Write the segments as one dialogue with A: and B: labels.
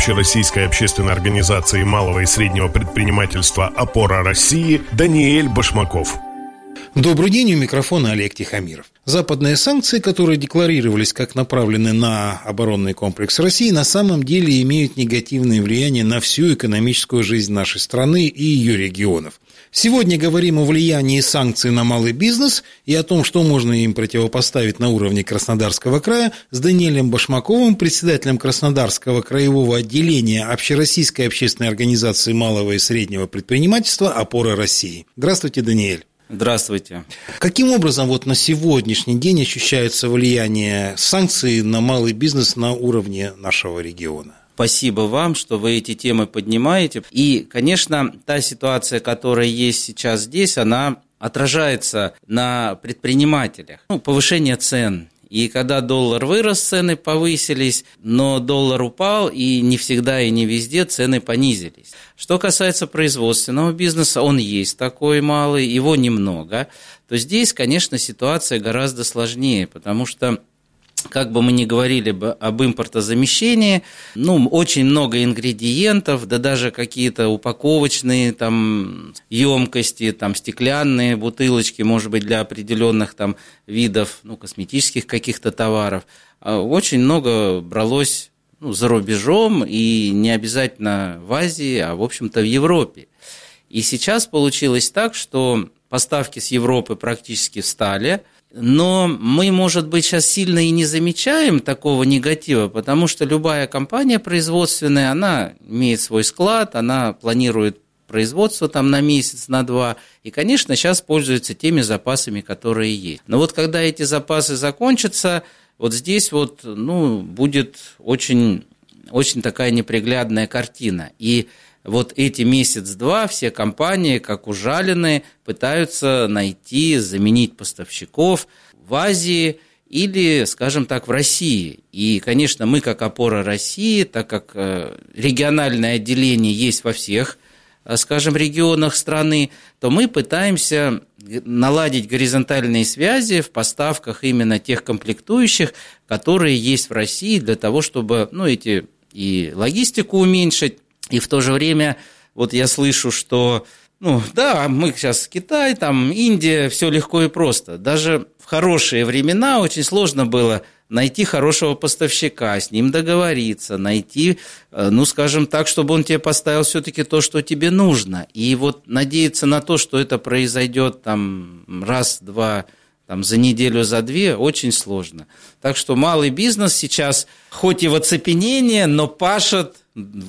A: Общероссийской общественной организации малого и среднего предпринимательства «Опора России» Даниэль Башмаков.
B: Добрый день, у микрофона Олег Тихомиров. Западные санкции, которые декларировались как направлены на оборонный комплекс России, на самом деле имеют негативное влияние на всю экономическую жизнь нашей страны и ее регионов. Сегодня говорим о влиянии санкций на малый бизнес и о том, что можно им противопоставить на уровне Краснодарского края с Даниэлем Башмаковым, председателем Краснодарского краевого отделения Общероссийской общественной организации малого и среднего предпринимательства «Опора России». Здравствуйте, Даниэль.
C: Здравствуйте.
B: Каким образом вот на сегодняшний день ощущается влияние санкций на малый бизнес на уровне нашего региона?
C: Спасибо вам, что вы эти темы поднимаете. И, конечно, та ситуация, которая есть сейчас здесь, она отражается на предпринимателях. Ну, повышение цен. И когда доллар вырос, цены повысились, но доллар упал, и не всегда и не везде цены понизились. Что касается производственного бизнеса, он есть такой малый, его немного, то здесь, конечно, ситуация гораздо сложнее, потому что как бы мы ни говорили бы об импортозамещении, ну, очень много ингредиентов, да даже какие-то упаковочные там емкости, там стеклянные бутылочки, может быть, для определенных там видов, ну, косметических каких-то товаров. А очень много бралось ну, за рубежом и не обязательно в Азии, а, в общем-то, в Европе. И сейчас получилось так, что поставки с Европы практически встали – но мы, может быть, сейчас сильно и не замечаем такого негатива, потому что любая компания производственная, она имеет свой склад, она планирует производство там на месяц, на два, и, конечно, сейчас пользуется теми запасами, которые есть. Но вот когда эти запасы закончатся, вот здесь вот, ну, будет очень, очень такая неприглядная картина. И вот эти месяц-два все компании, как ужаленные, пытаются найти, заменить поставщиков в Азии или, скажем так, в России. И, конечно, мы, как опора России, так как э, региональное отделение есть во всех, э, скажем, регионах страны, то мы пытаемся наладить горизонтальные связи в поставках именно тех комплектующих, которые есть в России для того, чтобы, ну, эти и логистику уменьшить, и в то же время вот я слышу, что ну да, мы сейчас Китай, там Индия, все легко и просто. Даже в хорошие времена очень сложно было найти хорошего поставщика, с ним договориться, найти, э, ну, скажем так, чтобы он тебе поставил все-таки то, что тебе нужно. И вот надеяться на то, что это произойдет там раз, два, там, за неделю, за две, очень сложно. Так что малый бизнес сейчас, хоть и в оцепенении, но пашет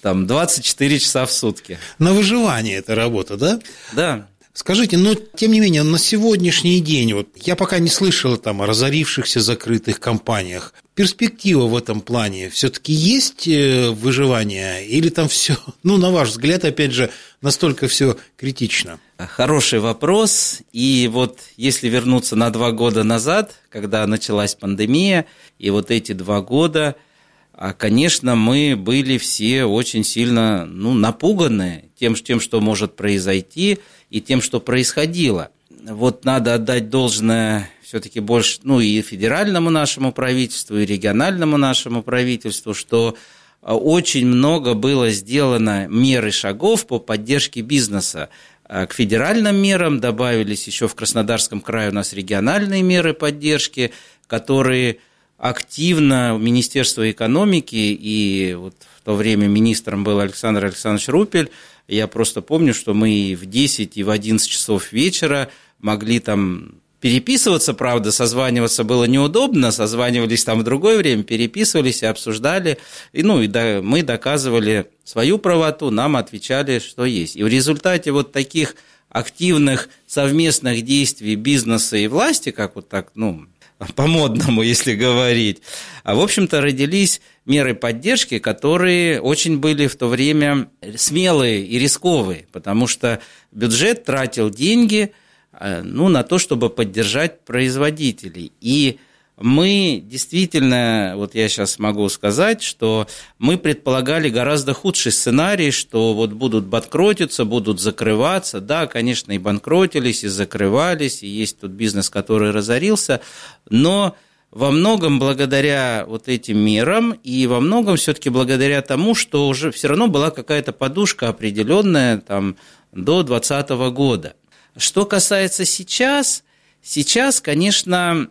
C: там 24 часа в сутки.
B: На выживание эта работа, да?
C: Да.
B: Скажите, но тем не менее, на сегодняшний день, вот я пока не слышал там о разорившихся закрытых компаниях, перспектива в этом плане все-таки есть э, выживание или там все, ну, на ваш взгляд, опять же, настолько все критично?
C: Хороший вопрос. И вот если вернуться на два года назад, когда началась пандемия, и вот эти два года – а, конечно, мы были все очень сильно ну, напуганы тем, тем, что может произойти, и тем, что происходило. Вот надо отдать должное все-таки больше, ну и федеральному нашему правительству, и региональному нашему правительству, что а, очень много было сделано мер и шагов по поддержке бизнеса. А, к федеральным мерам добавились еще в Краснодарском крае у нас региональные меры поддержки, которые активно Министерство экономики, и вот в то время министром был Александр Александрович Рупель, я просто помню, что мы в 10, и в 11 часов вечера могли там переписываться, правда, созваниваться было неудобно, созванивались там в другое время, переписывались и обсуждали, и, ну, и да, мы доказывали свою правоту, нам отвечали, что есть. И в результате вот таких активных совместных действий бизнеса и власти, как вот так, ну, по-модному, если говорить. А, в общем-то, родились меры поддержки, которые очень были в то время смелые и рисковые, потому что бюджет тратил деньги а, ну, на то, чтобы поддержать производителей. И мы действительно, вот я сейчас могу сказать, что мы предполагали гораздо худший сценарий, что вот будут банкротиться, будут закрываться. Да, конечно, и банкротились, и закрывались, и есть тут бизнес, который разорился, но во многом благодаря вот этим мерам и во многом все-таки благодаря тому, что уже все равно была какая-то подушка определенная там до 2020 года. Что касается сейчас, сейчас, конечно,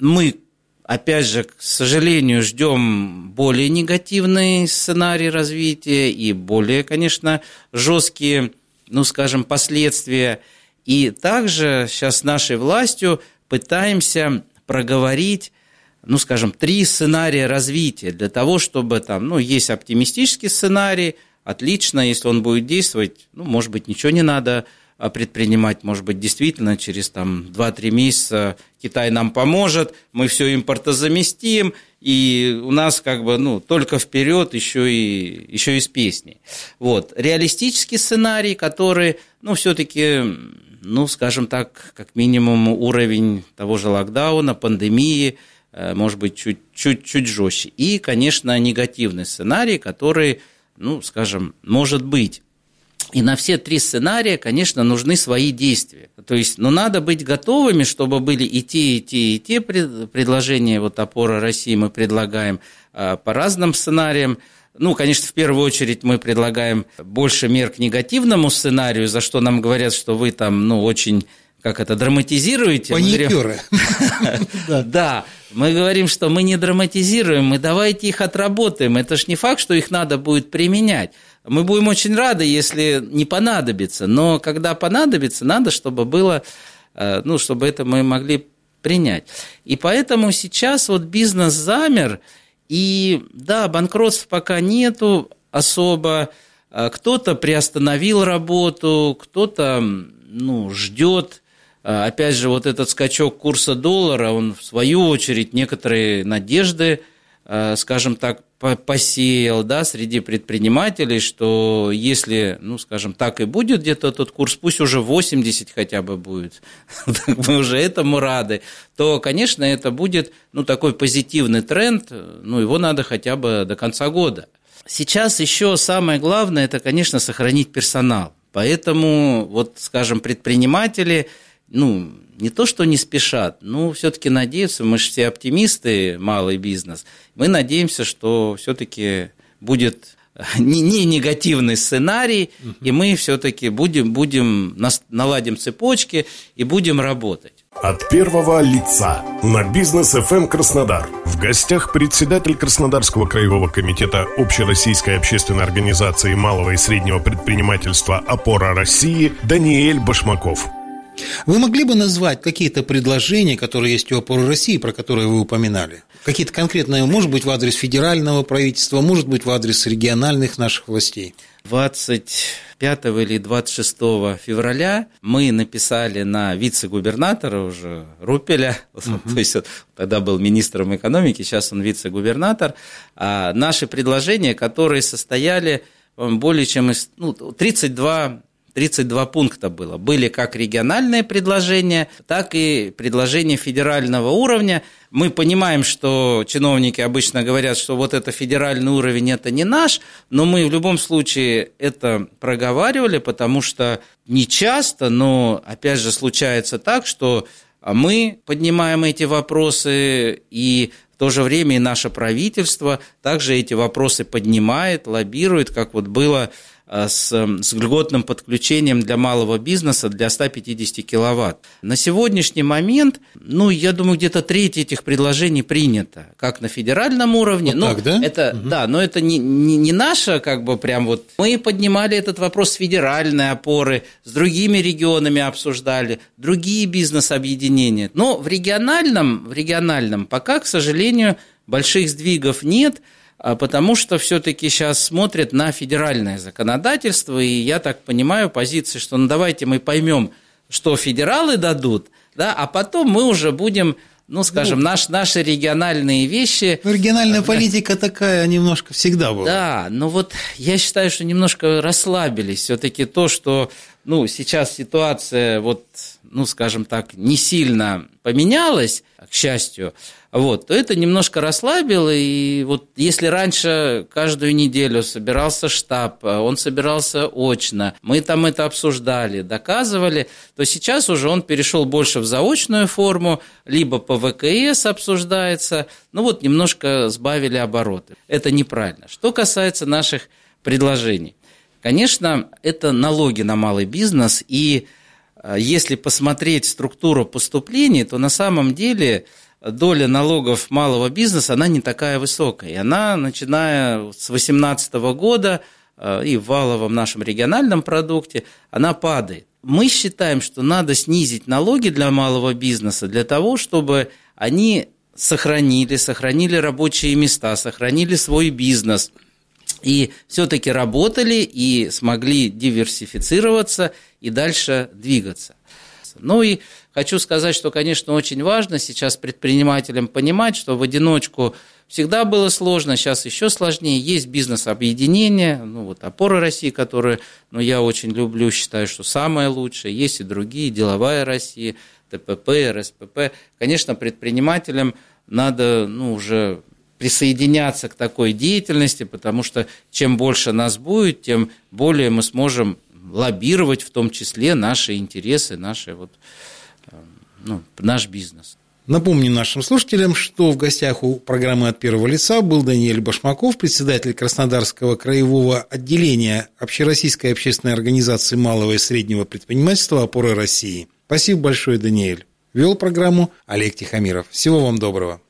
C: мы, опять же, к сожалению, ждем более негативный сценарий развития и более, конечно, жесткие, ну, скажем, последствия. И также сейчас нашей властью пытаемся проговорить ну, скажем, три сценария развития для того, чтобы там, ну, есть оптимистический сценарий, отлично, если он будет действовать, ну, может быть, ничего не надо предпринимать, может быть, действительно через там 2-3 месяца Китай нам поможет, мы все импортозаместим, и у нас как бы, ну, только вперед еще и, еще и с песней. Вот. Реалистический сценарий, который, ну, все-таки, ну, скажем так, как минимум уровень того же локдауна, пандемии, э, может быть, чуть-чуть жестче. И, конечно, негативный сценарий, который, ну, скажем, может быть и на все три сценария, конечно, нужны свои действия. То есть, ну, надо быть готовыми, чтобы были и те, и те, и те предложения, вот опора России мы предлагаем а, по разным сценариям. Ну, конечно, в первую очередь мы предлагаем больше мер к негативному сценарию, за что нам говорят, что вы там, ну, очень как это, драматизируете?
B: Паникеры.
C: Да, мы говорим, что мы не драматизируем, мы давайте их отработаем. Это ж не факт, что их надо будет применять. Мы будем очень рады, если не понадобится, но когда понадобится, надо, чтобы было, э, ну, чтобы это мы могли принять. И поэтому сейчас вот бизнес замер, и да, банкротств пока нету особо, э, кто-то приостановил работу, кто-то ну, ждет. Э, опять же, вот этот скачок курса доллара, он в свою очередь некоторые надежды, скажем так, посеял да, среди предпринимателей, что если, ну, скажем, так и будет где-то этот курс, пусть уже 80 хотя бы будет, мы уже этому рады, то, конечно, это будет ну, такой позитивный тренд, ну, его надо хотя бы до конца года. Сейчас еще самое главное, это, конечно, сохранить персонал. Поэтому, вот, скажем, предприниматели, ну, не то, что не спешат, но все-таки надеются, мы же все оптимисты, малый бизнес, мы надеемся, что все-таки будет не, не негативный сценарий, угу. и мы все-таки будем, будем наладим цепочки и будем работать.
A: От первого лица на бизнес FM эм Краснодар. В гостях председатель Краснодарского краевого комитета Общероссийской общественной организации малого и среднего предпринимательства «Опора России» Даниэль Башмаков.
B: Вы могли бы назвать какие-то предложения, которые есть у опоры России, про которые вы упоминали? Какие-то конкретные, может быть, в адрес федерального правительства, может быть, в адрес региональных наших властей?
C: 25 или 26 февраля мы написали на вице-губернатора уже Рупеля, угу. то есть тогда был министром экономики, сейчас он вице-губернатор, а наши предложения, которые состояли более чем из ну, 32 32 пункта было. Были как региональные предложения, так и предложения федерального уровня. Мы понимаем, что чиновники обычно говорят, что вот это федеральный уровень, это не наш, но мы в любом случае это проговаривали, потому что не часто, но опять же случается так, что мы поднимаем эти вопросы, и в то же время и наше правительство также эти вопросы поднимает, лоббирует, как вот было с, с льготным подключением для малого бизнеса для 150 киловатт. На сегодняшний момент, ну, я думаю, где-то треть этих предложений принято, как на федеральном уровне. Вот
B: ну, так, да?
C: Это, угу. Да, но это не, не, не наша, как бы, прям вот... Мы поднимали этот вопрос с федеральной опоры, с другими регионами обсуждали, другие бизнес-объединения. Но в региональном, в региональном пока, к сожалению, больших сдвигов нет – потому что все-таки сейчас смотрят на федеральное законодательство, и я так понимаю позиции, что ну давайте мы поймем, что федералы дадут, да, а потом мы уже будем ну, скажем, ну, наш, наши региональные вещи.
B: Ну, региональная политика такая немножко всегда была.
C: Да, но вот я считаю, что немножко расслабились. Все-таки то, что ну, сейчас ситуация, вот, ну, скажем так, не сильно поменялась, к счастью, вот, то это немножко расслабило, и вот если раньше каждую неделю собирался штаб, он собирался очно, мы там это обсуждали, доказывали, то сейчас уже он перешел больше в заочную форму, либо по ВКС обсуждается, ну вот немножко сбавили обороты. Это неправильно. Что касается наших предложений. Конечно, это налоги на малый бизнес, и э, если посмотреть структуру поступлений, то на самом деле доля налогов малого бизнеса, она не такая высокая. И она, начиная с 2018 года э, и в валовом нашем региональном продукте, она падает. Мы считаем, что надо снизить налоги для малого бизнеса для того, чтобы они сохранили, сохранили рабочие места, сохранили свой бизнес – и все-таки работали и смогли диверсифицироваться и дальше двигаться. Ну и хочу сказать, что, конечно, очень важно сейчас предпринимателям понимать, что в одиночку всегда было сложно, сейчас еще сложнее. Есть бизнес-объединения, ну вот опоры России, которые ну, я очень люблю, считаю, что самое лучшее. Есть и другие, деловая Россия, ТПП, РСПП. Конечно, предпринимателям надо ну, уже присоединяться к такой деятельности, потому что чем больше нас будет, тем более мы сможем лоббировать в том числе наши интересы, наши вот, э, ну, наш бизнес.
B: Напомню нашим слушателям, что в гостях у программы «От первого лица» был Даниэль Башмаков, председатель Краснодарского краевого отделения Общероссийской общественной организации малого и среднего предпринимательства «Опоры России». Спасибо большое, Даниэль. Вел программу Олег Тихомиров. Всего вам доброго.